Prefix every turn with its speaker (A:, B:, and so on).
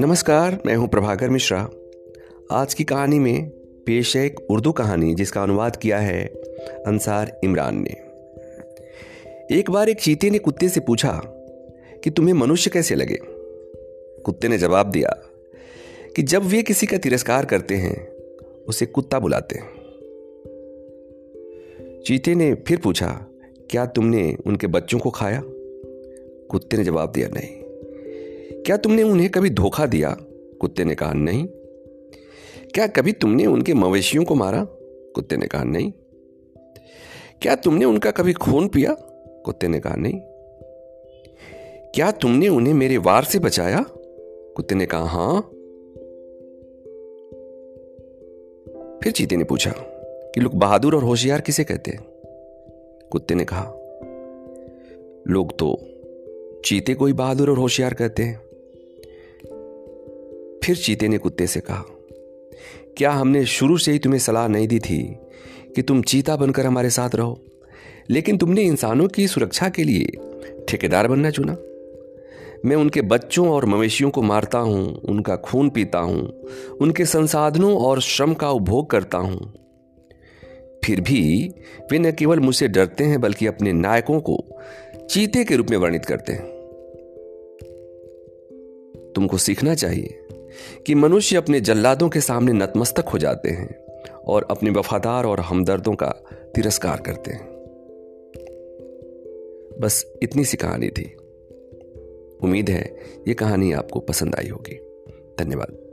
A: नमस्कार, मैं हूँ प्रभाकर मिश्रा। आज की कहानी में पेश है एक उर्दू कहानी जिसका अनुवाद किया है अंसार इमरान ने। एक बार एक चीते ने कुत्ते से पूछा कि तुम्हें मनुष्य कैसे लगे? कुत्ते ने जवाब दिया कि जब वे किसी का तिरस्कार करते हैं, उसे कुत्ता बुलाते हैं। चीते ने फिर पूछा, क्या तुमने उनके बच्चों को खाया? कुत्ते ने जवाब दिया, नहीं। क्या तुमने उन्हें कभी धोखा दिया? कुत्ते ने कहा, नहीं। क्या कभी तुमने उनके मवेशियों को मारा? कुत्ते ने कहा, नहीं। क्या तुमने उनका कभी खून पिया? कुत्ते ने कहा, नहीं। क्या तुमने उन्हें मेरे वार से बचाया? कुत्ते ने कहा, हाँ। फिर चीते ने पूछा कि, लोग बहादुर और होशियार किसे कहते? हैं कुत्ते ने कहा, लोग तो चीते को ही बहादुर और होशियार कहते हैं। फिर चीते ने कुत्ते से कहा, क्या हमने शुरू से ही तुम्हें सलाह नहीं दी थी कि तुम चीता बनकर हमारे साथ रहो? लेकिन तुमने इंसानों की सुरक्षा के लिए ठेकेदार बनना चुना। मैं उनके बच्चों और मवेशियों को मारता हूँ, उनका खून पीता हूँ, उनके संसाधनों और श्रम का उपभोग करता हूँ। फिर भी वे न केवल मुझसे डरते हैं, बल्कि अपने नायकों को चीते के रूप में वर्णित करते हैं। तुमको सीखना चाहिए कि मनुष्य अपने जल्लादों के सामने नतमस्तक हो जाते हैं और अपने वफादार और हमदर्दों का तिरस्कार करते हैं। बस इतनी सी कहानी थी। उम्मीद है ये कहानी आपको पसंद आई होगी। धन्यवाद।